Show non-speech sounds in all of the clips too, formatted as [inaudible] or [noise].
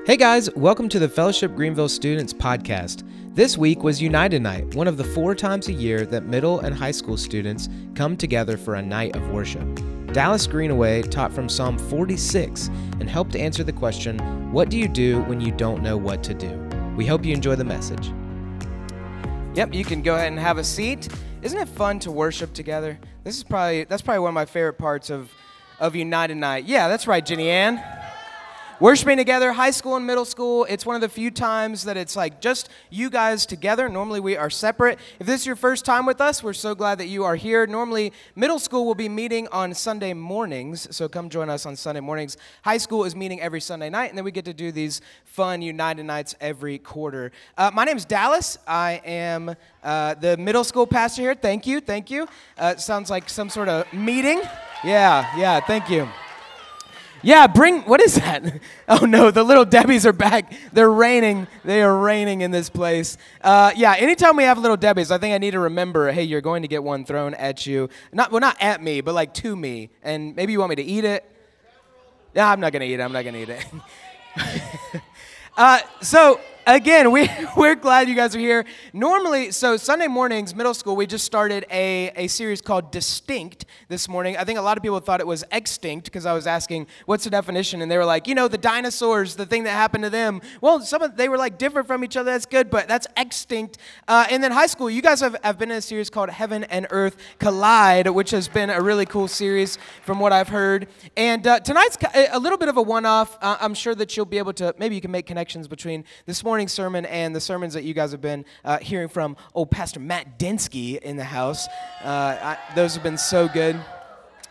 Hey guys, welcome to the Fellowship Greenville Students Podcast. This week was United Night, one of the four times a year that middle and high school students come together for a night of worship. Dallas Greenaway taught from Psalm 46 and helped answer the question What do you do when you don't know what to do? We hope you enjoy the message. Yep, you can go ahead and have a seat. Isn't it fun to worship together? This is probably that's probably one of my favorite parts of of United Night. Yeah, that's right, Jenny Ann. Worshiping together, high school and middle school, it's one of the few times that it's like just you guys together. Normally we are separate. If this is your first time with us, we're so glad that you are here. Normally, middle school will be meeting on Sunday mornings, so come join us on Sunday mornings. High school is meeting every Sunday night, and then we get to do these fun United Nights every quarter. Uh, my name is Dallas. I am uh, the middle school pastor here. Thank you, thank you. Uh, sounds like some sort of meeting. Yeah, yeah, thank you. Yeah, bring, what is that? [laughs] Oh no, the little Debbies are back. They're raining. They are raining in this place. Uh, yeah, anytime we have little Debbies, I think I need to remember hey, you're going to get one thrown at you. Not, well, not at me, but like to me. And maybe you want me to eat it. Yeah, I'm not going to eat it. I'm not going to eat it. [laughs] uh, so, again, we, [laughs] we're glad you guys are here. Normally, so Sunday mornings, middle school, we just started a, a series called Distinct this morning. I think a lot of people thought it was extinct because I was asking, what's the definition? And they were like, you know, the dinosaurs, the thing that happened to them. Well, some of they were like different from each other. That's good, but that's extinct. Uh, and then high school, you guys have, have been in a series called Heaven and Earth Collide, which has been a really cool series from what I've heard. And uh, tonight's a little bit of a one off. Uh, I'm sure that you'll be able to, maybe you can make connections between this morning morning's sermon and the sermons that you guys have been uh, hearing from old Pastor Matt Densky in the house. Uh, I, those have been so good.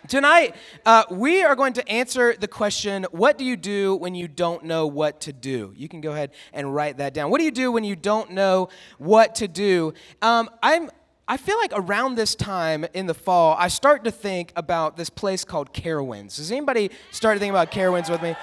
Tonight, uh, we are going to answer the question what do you do when you don't know what to do? You can go ahead and write that down. What do you do when you don't know what to do? Um, I'm. I feel like around this time in the fall, I start to think about this place called Carowinds. Does anybody start to think about Carowinds with me?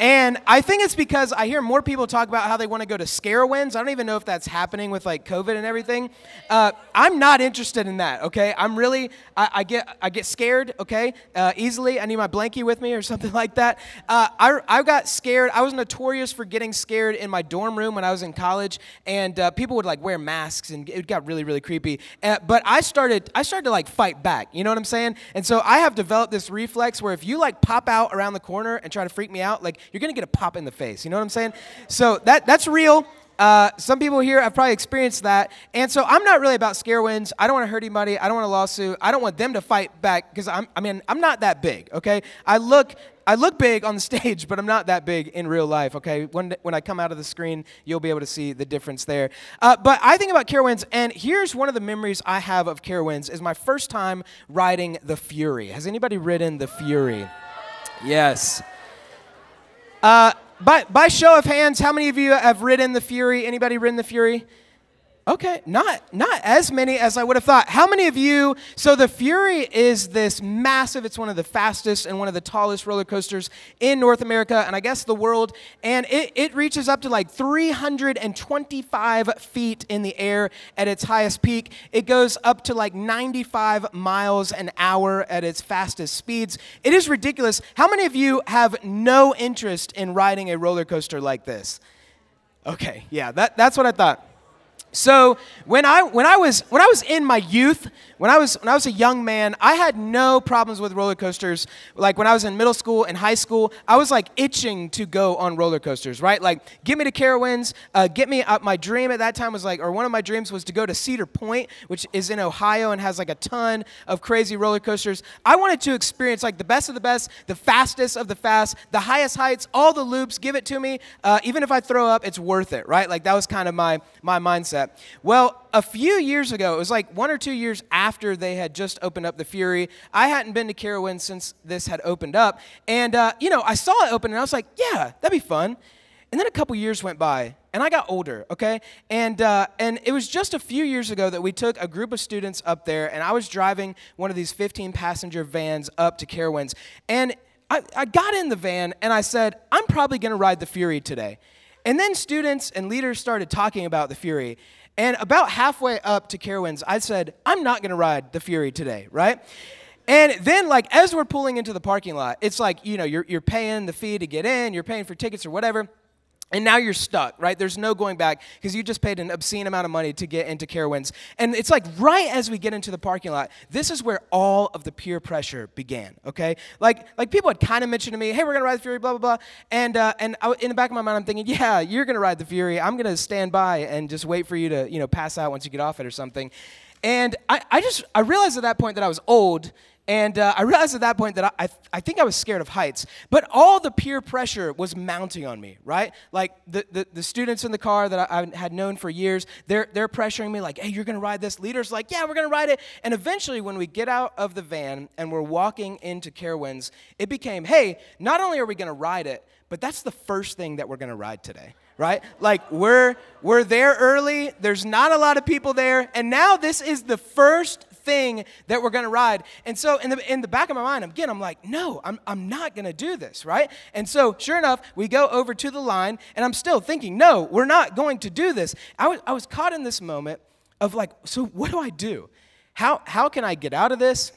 And I think it's because I hear more people talk about how they want to go to Scarowinds. I don't even know if that's happening with like COVID and everything. Uh, I'm not interested in that. Okay, I'm really I, I get I get scared. Okay, uh, easily. I need my blankie with me or [laughs] something like that. Uh, I I got scared. I was notorious for getting scared in my dorm room when I was in college, and uh, people would like wear masks, and it got really really creepy. Uh, but I started I started to like fight back. You know what I'm saying? And so I have developed this reflex where if you like pop out around the corner and try to freak me out, like you're going to get a pop in the face. You know what I'm saying? So that, that's real. Uh, some people here have probably experienced that. And so I'm not really about Scarowinds. I don't want to hurt anybody. I don't want a lawsuit. I don't want them to fight back because I'm, I mean, I'm not that big, okay? I look, I look big on the [laughs] stage, but I'm not that big in real life, okay? When, when I come out of the screen, you'll be able to see the difference there. Uh, but I think about Carowinds, and here's one of the memories I have of Carowinds is my first time riding the Fury. Has anybody ridden the Fury? Yes. Uh, by, by show of hands, how many of you have ridden the Fury? Anybody ridden the Fury? Okay, not not as many as I would have thought. How many of you? So the Fury is this massive. It's one of the fastest and one of the tallest roller coasters in North America and I guess the world. And it, it reaches up to like 325 feet in the air at its highest peak. It goes up to like 95 miles an hour at its fastest speeds. It is ridiculous. How many of you have no interest in riding a roller coaster like this? Okay, yeah, that, that's what I thought. So when I when I was when I was in my youth, when I was when I was a young man, I had no problems with roller coasters. Like when I was in middle school and high school, I was like itching to go on roller coasters, right? Like get me to Carowinds, uh, get me up. My dream at that time was like, or one of my dreams was to go to Cedar Point, which is in Ohio and has like a ton of crazy roller coasters. I wanted to experience like the best of the best, the fastest of the fast, the highest heights, all the loops. Give it to me. Uh, even if I throw up, it's worth it, right? Like that was kind of my my mindset that? Well, a few years ago, it was like one or two years after they had just opened up the Fury. I hadn't been to Carowinds since this had opened up. And, uh, you know, I saw it open and I was like, yeah, that'd be fun. And then a couple years went by, and I got older, okay? And, uh, and it was just a few years ago that we took a group of students up there, and I was driving one of these 15 passenger vans up to Carowinds. And I, I got in the van, and I said, I'm probably gonna ride the Fury today. And then students and leaders started talking about the Fury. And about halfway up to Carowinds, I said, I'm not going to ride the Fury today, right? And then, like, as we're pulling into the parking lot, it's like, you know, you're, you're paying the fee to get in, you're paying for tickets or whatever. And now you're stuck, right? There's no going back because you just paid an obscene amount of money to get into Carowinds. And it's like right as we get into the parking lot, this is where all of the peer pressure began, okay? Like, like people had kind of mentioned to me, hey, we're going to ride the Fury, blah, blah, blah. And, uh, and I, in the back of my mind, I'm thinking, yeah, you're going to ride the Fury. I'm going to stand by and just wait for you to, you know, pass out once you get off it or something. And I, I just, I realized at that point that I was old and uh, I realized at that point that I, I, I, think I was scared of heights, but all the peer pressure was mounting on me, right? Like the, the, the students in the car that I, I, had known for years, they're, they're pressuring me, like, hey, you're gonna ride this. Leader's like, yeah, we're gonna ride it. And eventually, when we get out of the van and we're walking into Carowinds, it became, hey, not only are we gonna ride it, but that's the first thing that we're gonna ride today right like we're we're there early there's not a lot of people there and now this is the first thing that we're going to ride. And so in the, in the back of my mind, again, I'm like, no, I'm, I'm not going to do this, right? And so sure enough, we go over to the line, and I'm still thinking, no, we're not going to do this. I was, I was caught in this moment of like, so what do I do? How, how can I get out of this?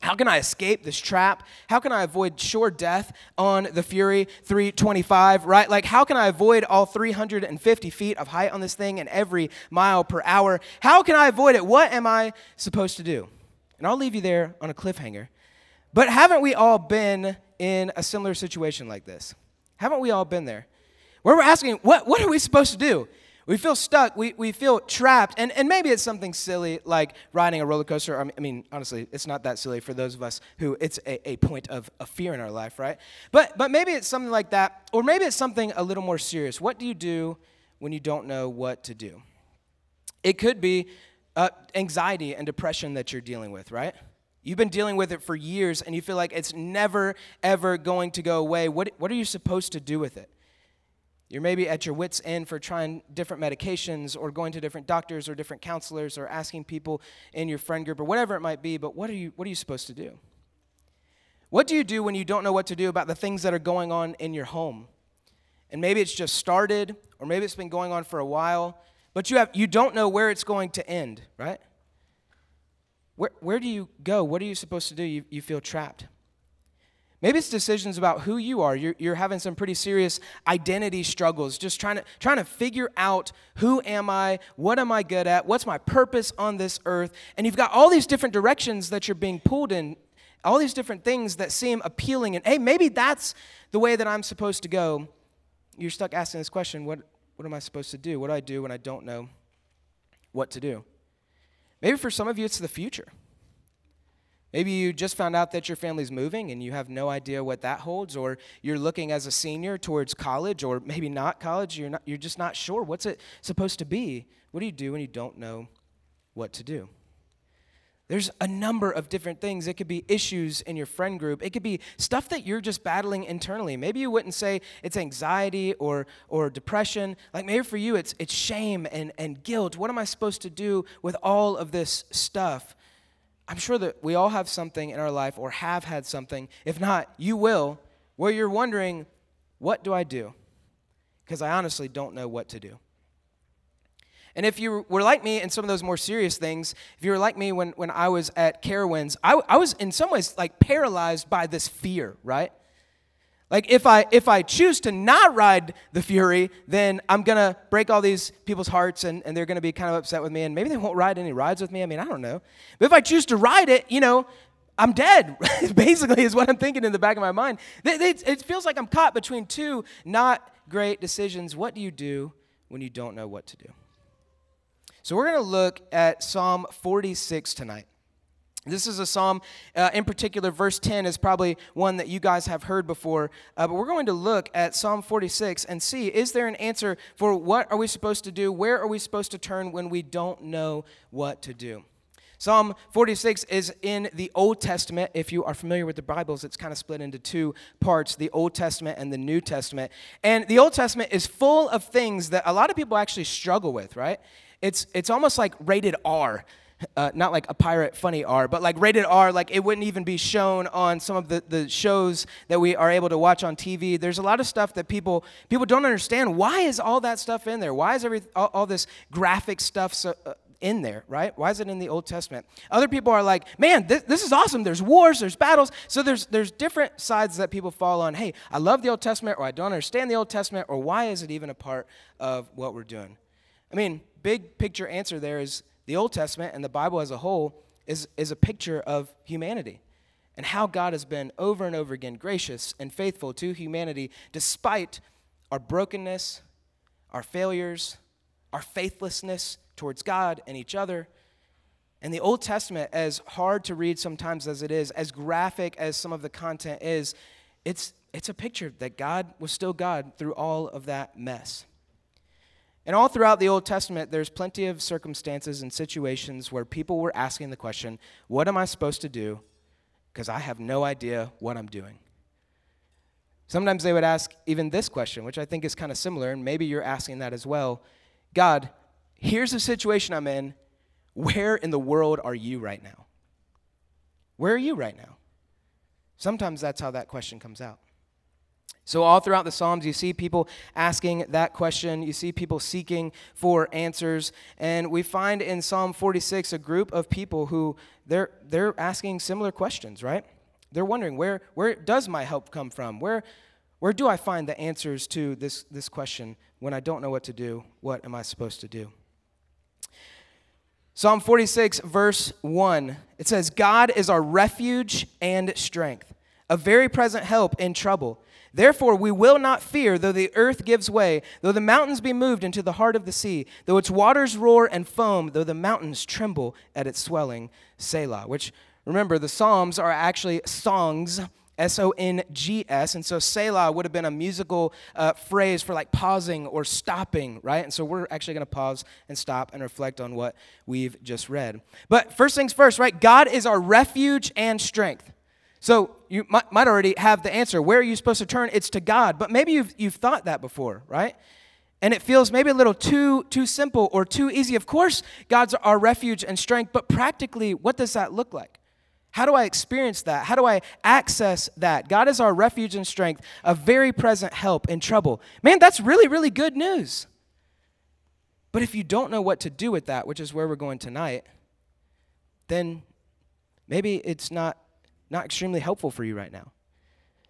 How can I escape this trap? How can I avoid sure death on the Fury 325, right? Like, how can I avoid all 350 feet of height on this thing and every mile per hour? How can I avoid it? What am I supposed to do? And I'll leave you there on a cliffhanger. But haven't we all been in a similar situation like this? Haven't we all been there? Where we're asking, what, what are we supposed to do? We feel stuck. We, we feel trapped. And, and maybe it's something silly like riding a roller coaster. I mean, honestly, it's not that silly for those of us who it's a, a point of, of fear in our life, right? But, but maybe it's something like that. Or maybe it's something a little more serious. What do you do when you don't know what to do? It could be uh, anxiety and depression that you're dealing with, right? You've been dealing with it for years and you feel like it's never, ever going to go away. What, what are you supposed to do with it? You're maybe at your wits' end for trying different medications or going to different doctors or different counselors or asking people in your friend group or whatever it might be, but what are you, what are you supposed to do? What do you do when you don't know what to do about the things that are going on in your home? And maybe it's just started, or maybe it's been going on for a while, but you, have, you don't know where it's going to end, right? Where, where do you go? What are you supposed to do? You, you feel trapped. Maybe it's decisions about who you are. You're, you're having some pretty serious identity struggles, just trying to, trying to figure out who am I, what am I good at, what's my purpose on this earth. And you've got all these different directions that you're being pulled in, all these different things that seem appealing. And hey, maybe that's the way that I'm supposed to go. You're stuck asking this question what, what am I supposed to do? What do I do when I don't know what to do? Maybe for some of you, it's the future. Maybe you just found out that your family's moving and you have no idea what that holds, or you're looking as a senior towards college, or maybe not college, you're, not, you're just not sure. What's it supposed to be? What do you do when you don't know what to do? There's a number of different things. It could be issues in your friend group. It could be stuff that you're just battling internally. Maybe you wouldn't say it's anxiety or, or depression. Like maybe for you it's, it's shame and, and guilt. What am I supposed to do with all of this stuff? I'm sure that we all have something in our life or have had something. If not, you will, where you're wondering, what do I do? Because I honestly don't know what to do. And if you were like me in some of those more serious things, if you were like me when, when I was at Carowinds, I, I was in some ways like paralyzed by this fear, right? Like if I if I choose to not ride the Fury, then I'm gonna break all these people's hearts and, and they're gonna be kind of upset with me and maybe they won't ride any rides with me. I mean, I don't know. But if I choose to ride it, you know, I'm dead. [laughs] Basically, is what I'm thinking in the back of my mind. It feels like I'm caught between two not great decisions. What do you do when you don't know what to do? So we're gonna look at Psalm 46 tonight. This is a psalm, uh, in particular, verse 10 is probably one that you guys have heard before. Uh, but we're going to look at Psalm 46 and see is there an answer for what are we supposed to do? Where are we supposed to turn when we don't know what to do? Psalm 46 is in the Old Testament. If you are familiar with the Bibles, it's kind of split into two parts the Old Testament and the New Testament. And the Old Testament is full of things that a lot of people actually struggle with, right? It's, it's almost like rated R uh, not like a pirate funny R, but like rated R, like it wouldn't even be shown on some of the, the shows that we are able to watch on TV. There's a lot of stuff that people people don't understand. Why is all that stuff in there? Why is every all, all this graphic stuff so, uh, in there, right? Why is it in the Old Testament? Other people are like, man, this, this is awesome. There's wars, there's battles. So there's, there's different sides that people fall on. Hey, I love the Old Testament, or I don't understand the Old Testament, or why is it even a part of what we're doing? I mean, big picture answer there is the Old Testament and the Bible as a whole is, is a picture of humanity and how God has been over and over again gracious and faithful to humanity despite our brokenness, our failures, our faithlessness towards God and each other. And the Old Testament, as hard to read sometimes as it is, as graphic as some of the content is, it's, it's a picture that God was still God through all of that mess. And all throughout the Old Testament, there's plenty of circumstances and situations where people were asking the question, What am I supposed to do? Because I have no idea what I'm doing. Sometimes they would ask even this question, which I think is kind of similar, and maybe you're asking that as well God, here's the situation I'm in. Where in the world are you right now? Where are you right now? Sometimes that's how that question comes out. So, all throughout the Psalms, you see people asking that question. You see people seeking for answers. And we find in Psalm 46 a group of people who they're, they're asking similar questions, right? They're wondering, where, where does my help come from? Where, where do I find the answers to this, this question when I don't know what to do? What am I supposed to do? Psalm 46, verse 1, it says, God is our refuge and strength, a very present help in trouble. Therefore, we will not fear, though the earth gives way, though the mountains be moved into the heart of the sea, though its waters roar and foam, though the mountains tremble at its swelling. Selah. Which, remember, the Psalms are actually songs. S O N G S. And so Selah would have been a musical uh, phrase for like pausing or stopping, right? And so we're actually going to pause and stop and reflect on what we've just read. But first things first, right? God is our refuge and strength. So you might, might already have the answer. Where are you supposed to turn? It's to God. But maybe you've, you've thought that before, right? And it feels maybe a little too, too simple or too easy. Of course, God's our refuge and strength, but practically, what does that look like? How do I experience that? How do I access that? God is our refuge and strength, a very present help in trouble. Man, that's really, really good news. But if you don't know what to do with that, which is where we're going tonight, then maybe it's not not extremely helpful for you right now.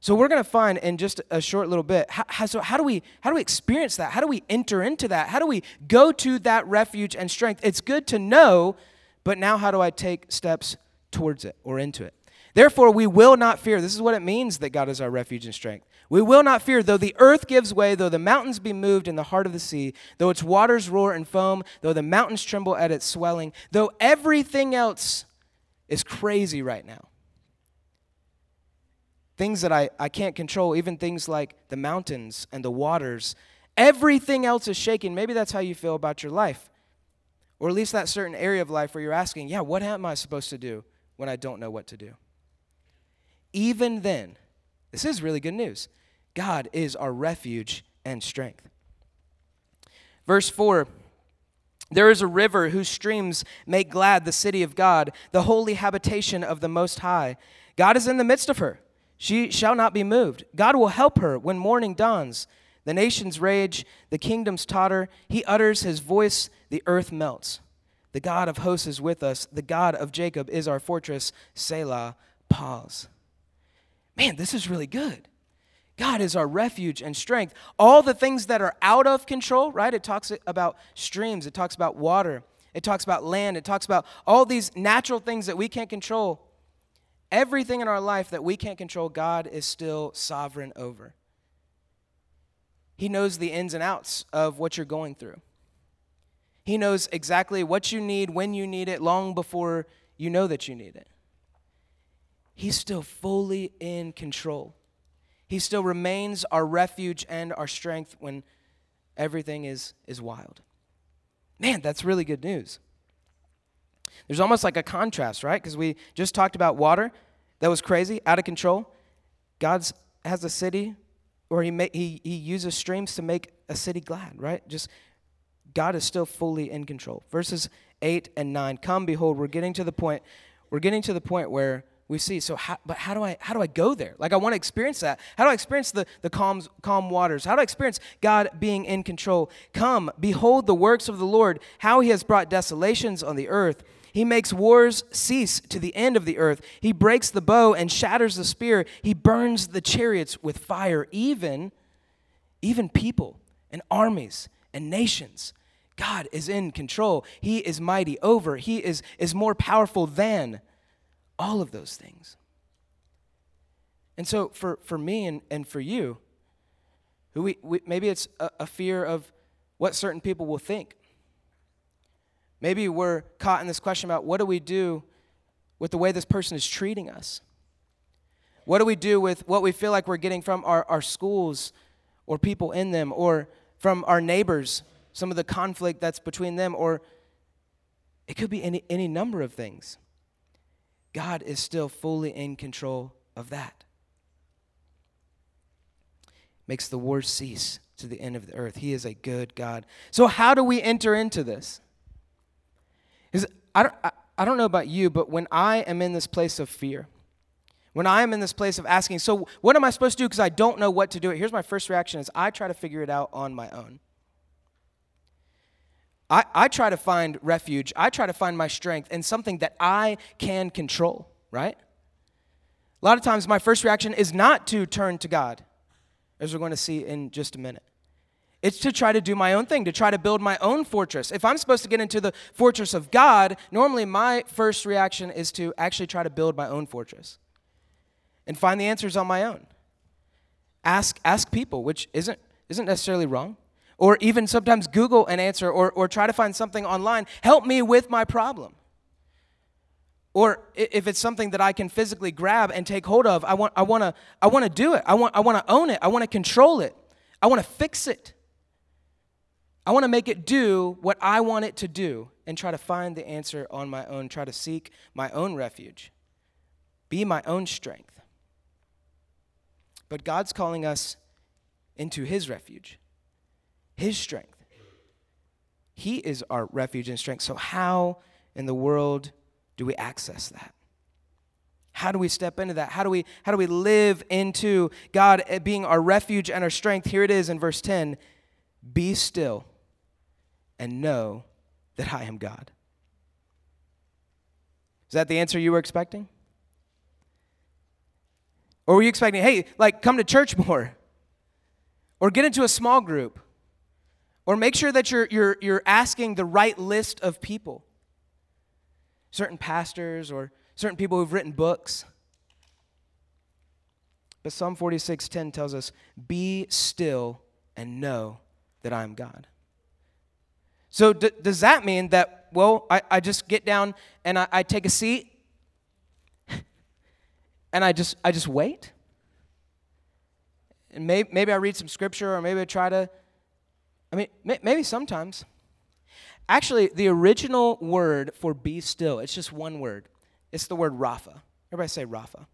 So we're going to find in just a short little bit how, how, so how do we how do we experience that? How do we enter into that? How do we go to that refuge and strength? It's good to know, but now how do I take steps towards it or into it? Therefore, we will not fear. This is what it means that God is our refuge and strength. We will not fear, though the earth gives way, though the mountains be moved in the heart of the sea, though its waters roar and foam, though the mountains tremble at its swelling, though everything else is crazy right now things that I, I can't control, even things like the mountains and the waters. Everything else is shaking. Maybe that's how you feel about your life. Or at least that certain area of life where you're asking, yeah, what am I supposed to do when I don't know what to do? Even then, this is really good news. God is our refuge and strength. Verse 4 There is a river whose streams make glad the city of God, the holy habitation of the Most High. God is in the midst of her. She shall not be moved. God will help her when morning dawns. The nations rage, the kingdoms totter. He utters his voice, the earth melts. The God of hosts is with us. The God of Jacob is our fortress. Selah, pause. Man, this is really good. God is our refuge and strength. All the things that are out of control, right? It talks about streams, it talks about water, it talks about land, it talks about all these natural things that we can't control. Everything in our life that we can't control, God is still sovereign over. He knows the ins and outs of what you're going through. He knows exactly what you need, when you need it, long before you know that you need it. He's still fully in control. He still remains our refuge and our strength when everything is, is wild. Man, that's really good news. There's almost like a contrast, right? Because we just talked about water that was crazy, out of control. God has a city, or he, ma- he, he uses streams to make a city glad, right? Just God is still fully in control. Verses 8 and 9. Come, behold, we're getting to the point, we're getting to the point where we see. So, how, but how do I how do I go there? Like I want to experience that. How do I experience the the calm calm waters? How do I experience God being in control? Come, behold the works of the Lord, how He has brought desolations on the earth. He makes wars cease to the end of the earth. He breaks the bow and shatters the spear. He burns the chariots with fire, even even people and armies and nations. God is in control. He is mighty over. He is, is more powerful than all of those things. And so, for, for me and, and for you, who we, we, maybe it's a, a fear of what certain people will think. Maybe we're caught in this question about what do we do with the way this person is treating us? What do we do with what we feel like we're getting from our, our schools or people in them or from our neighbors, some of the conflict that's between them, or it could be any, any number of things. God is still fully in control of that. Makes the war cease to the end of the earth. He is a good God. So, how do we enter into this? Is I don't, I, I don't know about you, but when I am in this place of fear, when I am in this place of asking, so what am I supposed to do because I don't know what to do? Here's my first reaction is I try to figure it out on my own. I, I try to find refuge. I try to find my strength in something that I can control, right? A lot of times, my first reaction is not to turn to God, as we're going to see in just a minute. It's to try to do my own thing, to try to build my own fortress. If I'm supposed to get into the fortress of God, normally my first reaction is to actually try to build my own fortress and find the answers on my own. Ask, ask people, which isn't, isn't necessarily wrong or even sometimes Google an answer or, or try to find something online. Help me with my problem. Or if it's something that I can physically grab and take hold of, I want, I want to I wanna do it. I want, I want to own it. I want to control it. I want to fix it. I want to make it do what I want it to do and try to find the answer on my own, try to seek my own refuge, be my own strength. But God's calling us into His refuge. His strength. He is our refuge and strength. So, how in the world do we access that? How do we step into that? How do we, how do we live into God eh, being our refuge and our strength? Here it is in verse 10 Be still and know that I am God. Is that the answer you were expecting? Or were you expecting, hey, like come to church [laughs] more? Or get into a small group? Or make sure that you're, you're, you're asking the right list of people certain pastors or certain people who've written books. But Psalm 46:10 tells us, "Be still and know that I am God." So d- does that mean that well, I, I just get down and I, I take a seat [laughs] and I just I just wait? And maybe, maybe I read some scripture or maybe I try to I mean, maybe sometimes. Actually, the original word for be still, it's just one word. It's the word Rapha. Everybody say Rapha.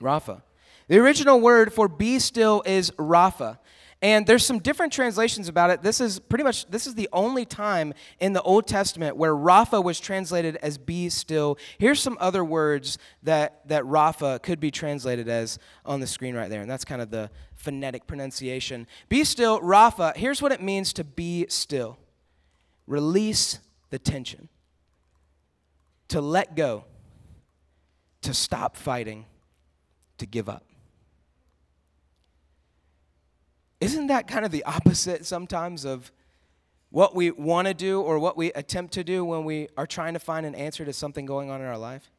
Rapha. The original word for be still is Rapha. And there's some different translations about it. This is pretty much this is the only time in the Old Testament where Rapha was translated as be still. Here's some other words that that Rapha could be translated as on the screen right there. And that's kind of the phonetic pronunciation. Be still, Rapha. Here's what it means to be still. Release the tension. To let go. To stop fighting. To give up. Isn't that kind of the opposite sometimes of what we want to do or what we attempt to do when we are trying to find an answer to something going on in our life?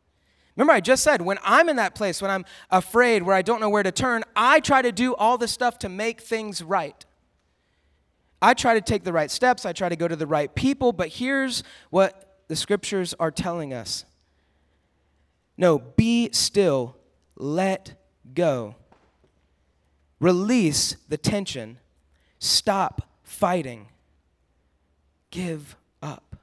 Remember, I just said, when I'm in that place, when I'm afraid, where I don't know where to turn, I try to do all the stuff to make things right. I try to take the right steps, I try to go to the right people, but here's what the scriptures are telling us No, be still, let go. Release the tension. Stop fighting. Give up.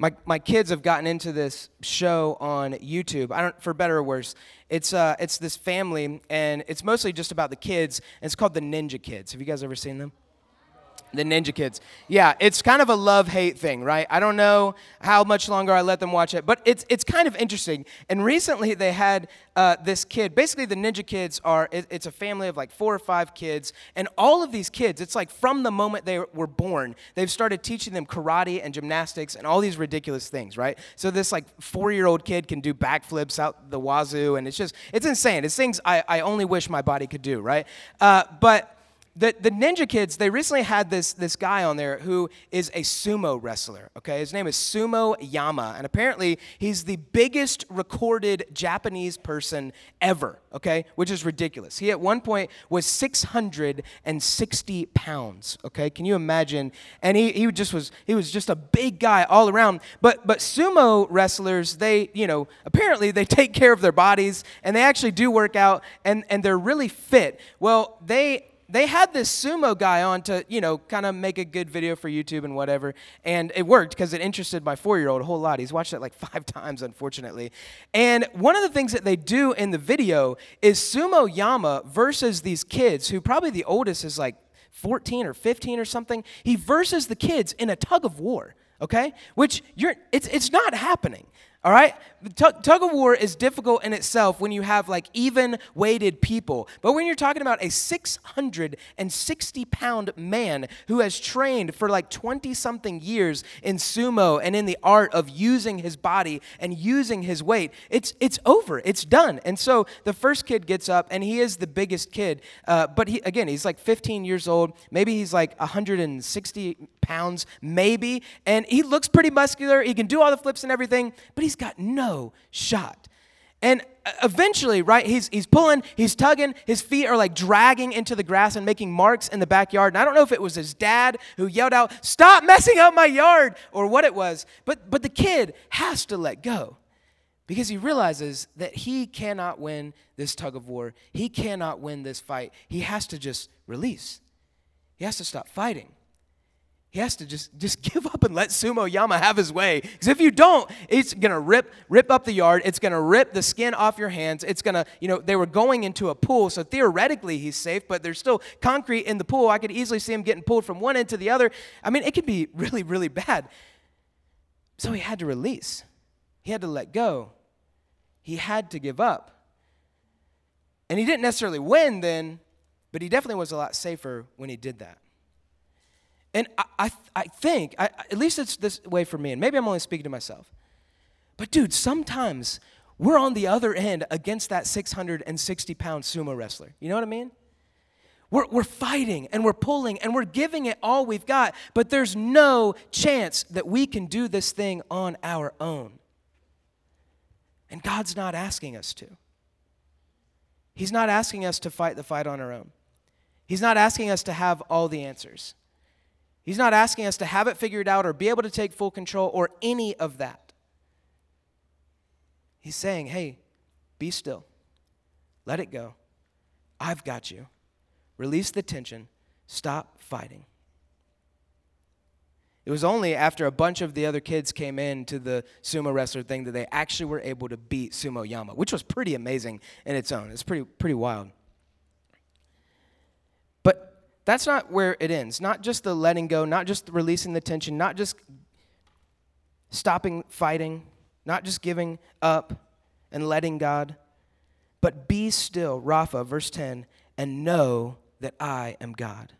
My, my kids have gotten into this show on YouTube. I don't, for better or worse, it's uh, it's this family, and it's mostly just about the kids. And it's called the Ninja Kids. Have you guys ever seen them? The Ninja Kids. Yeah, it's kind of a love hate thing, right? I don't know how much longer I let them watch it, but it's, it's kind of interesting. And recently they had uh, this kid. Basically, the Ninja Kids are, it, it's a family of like four or five kids. And all of these kids, it's like from the moment they were born, they've started teaching them karate and gymnastics and all these ridiculous things, right? So this like four year old kid can do backflips out the wazoo. And it's just, it's insane. It's things I, I only wish my body could do, right? Uh, but the, the Ninja Kids, they recently had this, this guy on there who is a sumo wrestler, okay? His name is Sumo Yama, and apparently he's the biggest recorded Japanese person ever, okay? Which is ridiculous. He at one point was 660 pounds, okay? Can you imagine? And he, he just was, he was just a big guy all around. But, but sumo wrestlers, they, you know, apparently they take care of their bodies and they actually do work out and, and they're really fit. Well, they they had this sumo guy on to, you know, kind of make a good video for YouTube and whatever. And it worked because it interested my four year old a whole lot. He's watched it like [laughs] five times, unfortunately. And one of the things that they do in the video is Sumo Yama versus these kids, who probably the oldest is like 14 or 15 or something. He versus the kids in a tug of war okay which you're it's, it's not happening all right? Tug, of war is difficult in itself when you have like even weighted people. But when you're talking about a 660 pound man who has trained for like 20 something years in sumo and in the art of using his body and using his weight, it's, it's over. It's done. And so the first kid gets up and he is the biggest kid. Uh, but he, again, he's like 15 years old. Maybe he's like 160 pounds, maybe. And he looks pretty muscular. He can do all the flips and everything, but he's got no shot. And uh, eventually, right, he's, he's pulling, he's tugging, his feet are like dragging into the grass and making marks in the backyard. And I don't know if it was his dad who yelled out, Stop messing up my yard, or what it was, but, but the kid has to let go because he realizes that he cannot win this tug of war. He cannot win this fight. He has to just release, he has to stop fighting. He has to just, just [laughs] give up and let Sumo Yama have his way. Because if you don't, it's gonna rip, rip up the yard. It's gonna rip the skin off your hands. It's gonna, you know, they were going into a pool, so theoretically he's safe, but there's still concrete in the pool. I could easily see him getting pulled from one end to the other. I mean, it could be [laughs] really, really bad. So he had to release. He had to let go. He had to give up. And he didn't necessarily win then, but he definitely was a lot safer when he did that. And I, I, I think, I, at least it's this way for me, and maybe I'm only speaking to myself. But dude, sometimes we're on the other end against that 660 pound sumo wrestler. You know what I mean? We're, we're fighting and we're pulling and we're giving it all we've got, but there's no chance that we can do this thing on our own. And God's not asking us to. He's not asking us to fight the fight on our own. He's not asking us to have all the answers. He's not asking us to have it figured out or be able to take full control or any of that. He's saying, hey, be still. Let it go. I've got you. Release the tension. Stop fighting. It was only after a bunch of the other kids came in to the sumo wrestler thing that they actually were able to beat Sumo Yama, which was pretty amazing in its own. It's pretty, pretty wild. That's not where it ends. Not just the letting go, not just releasing the tension, not just stopping fighting, not just giving up and letting God, but be still, Rapha, verse 10, and know that I am God.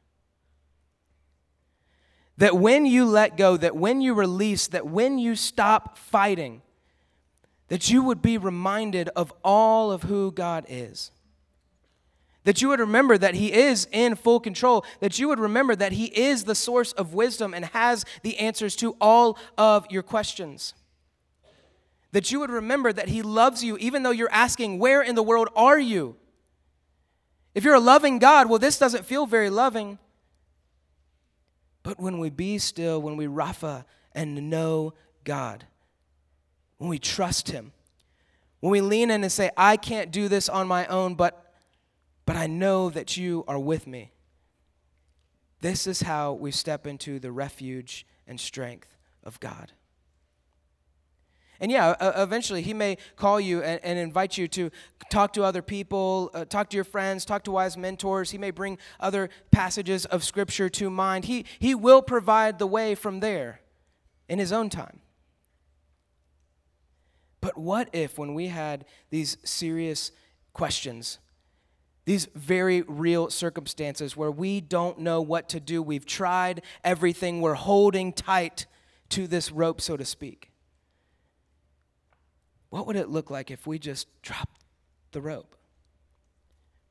That when you let go, that when you release, that when you stop fighting, that you would be reminded of all of who God is. That you would remember that He is in full control. That you would remember that He is the source of wisdom and has the answers to all of your questions. That you would remember that He loves you even though you're asking, Where in the world are you? If you're a loving God, well, this doesn't feel very loving. But when we be still, when we Rapha and know God, when we trust Him, when we lean in and say, I can't do this on my own, but but I know that you are with me. This is how we step into the refuge and strength of God. And yeah, eventually he may call you and, and, invite you to talk to other people, uh, talk to your friends, talk to wise mentors. He may bring other passages of scripture to mind. He, he will provide the way from there in his own time. But what if, when we had these serious questions, these very real circumstances where we don't know what to do, we've tried everything, we're holding tight to this rope, so to speak? What would it look like if we just dropped the rope,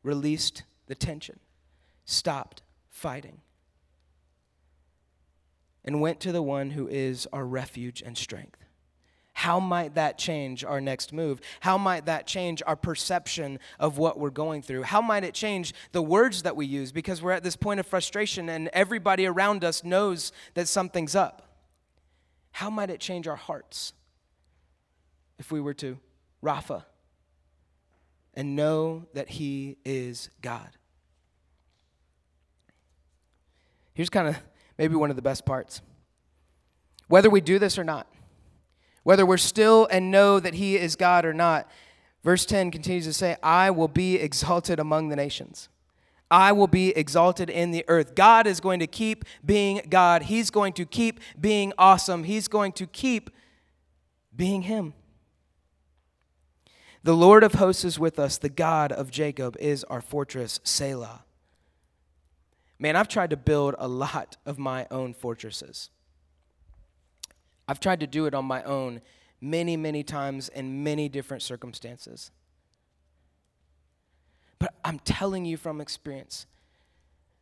released the tension, stopped fighting, and went to the one who is our refuge and strength? How might that change our next move? How might that change our perception of what we're going through? How might it change the words that we use because we're at this point of frustration and everybody around us knows that something's up? How might it change our hearts if we were to Rapha and know that He is God? Here's kind of maybe one of the best parts. Whether we do this or not, whether we're still and know that He is God or not, verse 10 continues to say, I will be exalted among the nations. I will be exalted in the earth. God is going to keep being God. He's going to keep being awesome. He's going to keep being Him. The Lord of hosts is with us. The God of Jacob is our fortress, Selah. Man, I've tried to build a lot of my own fortresses. I've tried to do it on my own many, many times in many different circumstances. But I'm telling you from experience,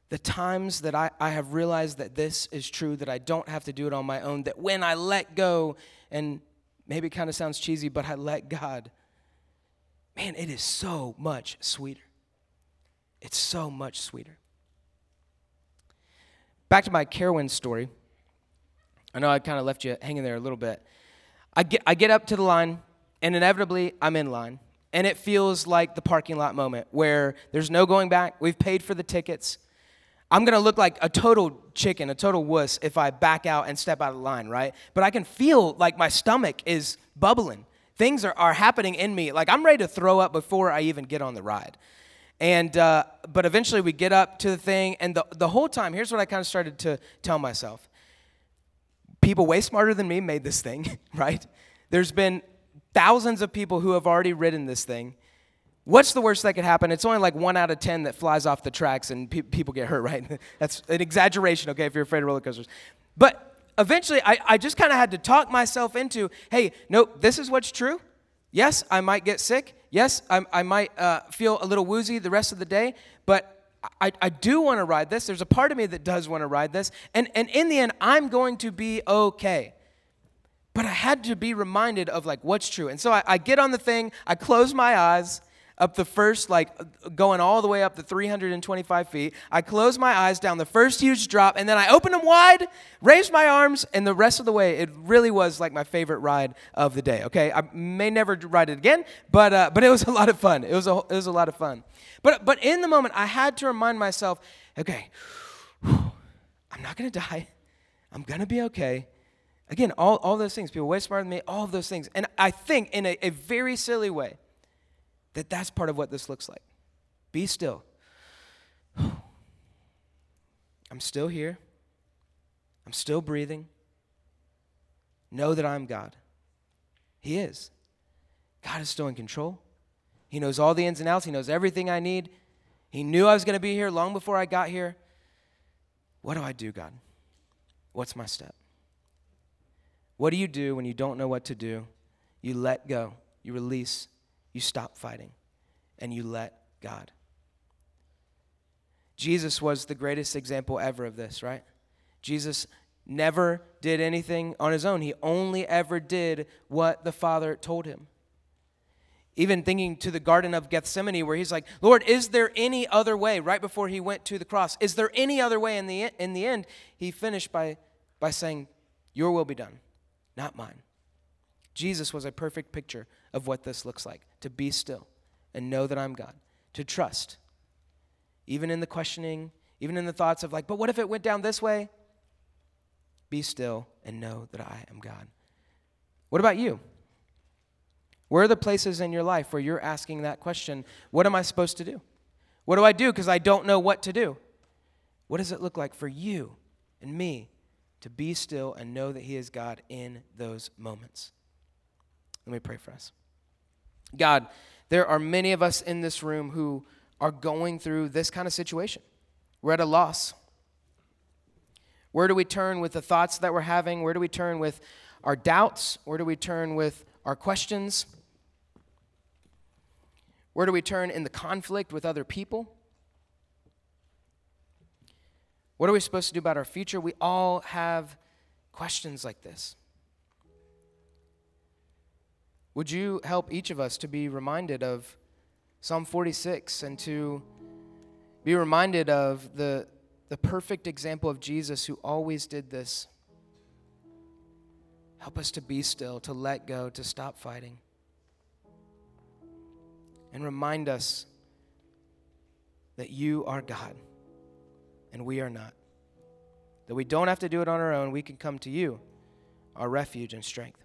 the times that I, I have realized that this is true, that I don't have to do it on my own, that when I let go, and maybe it kind of sounds cheesy, but I let God, man, it is so much sweeter. It's so much sweeter. Back to my Carowin story. I know I kind of left you hanging there a little bit. I get, I get up to the line, and inevitably, I'm in line and it feels like the parking lot moment where there's no going back. We've paid for the tickets. I'm gonna look like a total chicken, a total wuss if I back out and step out of line, right? But I can feel like my stomach is bubbling. Things are, are happening in me. Like I'm ready to throw up before I even get on the ride. And, uh, but eventually we get up to the thing, and the, the whole time, here's what I kind of started to tell myself people way smarter than me made this thing, [laughs] right? There's been thousands of people who have already ridden this thing. What's the worst that could happen? It's only like one out of 10 that flies off the tracks and pe- people get hurt, [laughs] right? That's an exaggeration, okay, if you're afraid of roller coasters. But eventually, I, I just kind of had to talk myself into hey, no, this is what's true. Yes, I might get sick. Yes, I, I might uh, feel a little woozy the rest of the day, but I, I do want to ride this. There's a part of me that does want to ride this. And, and in the end, I'm going to be okay but I had to be reminded of like what's true. And so I, I, get on the thing, I close my eyes up the first, like going all the way up the 325 feet. I close my eyes down the first huge drop, and then I open them wide, raise my arms, and the rest of the way, it really was like my favorite ride of the day. Okay, I may never ride it again, but uh, but it was a lot of fun. It was a it was a lot of fun. But but in the moment, I had to remind myself, okay, [sighs] I'm not gonna die. I'm gonna be okay Again, all, all those things, people way smarter than me, all of those things. And I think in a, a very silly way that that's part of what this looks like. Be still. [sighs] I'm still here. I'm still breathing. Know that I'm God. He is. God is still in control. He knows all the ins and outs. He knows everything I need. He knew I was going to be here long before I got here. What do I do, God? What's my step? What do you do when you don't know what to do? You let go, you release, you stop fighting, and you let God. Jesus was the greatest example ever of this, right? Jesus never did anything on his own. He only ever did what the Father told him. Even thinking to the Garden of Gethsemane, where he's like, Lord, is there any other way? Right before he went to the cross, is there any other way? In the, in the end, he finished by, by saying, Your will be done not mine. Jesus was a perfect picture of what this looks like to be still and know that I'm God, to trust, even in the questioning, even in the thoughts of like, but what if it went down this way? Be still and know that I am God. What about you? Where are the places in your life where you're asking that question? What am I supposed to do? What do I do because I don't know what to do? What does it look like for you and me to be still and know that He is God in those moments? Let me pray for us. God, there are many of us in this room who are going through this kind of situation. We're at a loss. Where do we turn with the thoughts that we're having? Where do we turn with our doubts? Where do we turn with our questions? Where do we turn in the conflict with other people? What are we supposed to do about our future? We all have questions like this. Would you help each of us to be reminded of Psalm 46 and to be reminded of the, the perfect example of Jesus who always did this? Help us to be still, to let go, to stop fighting. And remind us that you are God and we are not. That we don't have to do it on our own. We can come to you, our refuge and strength.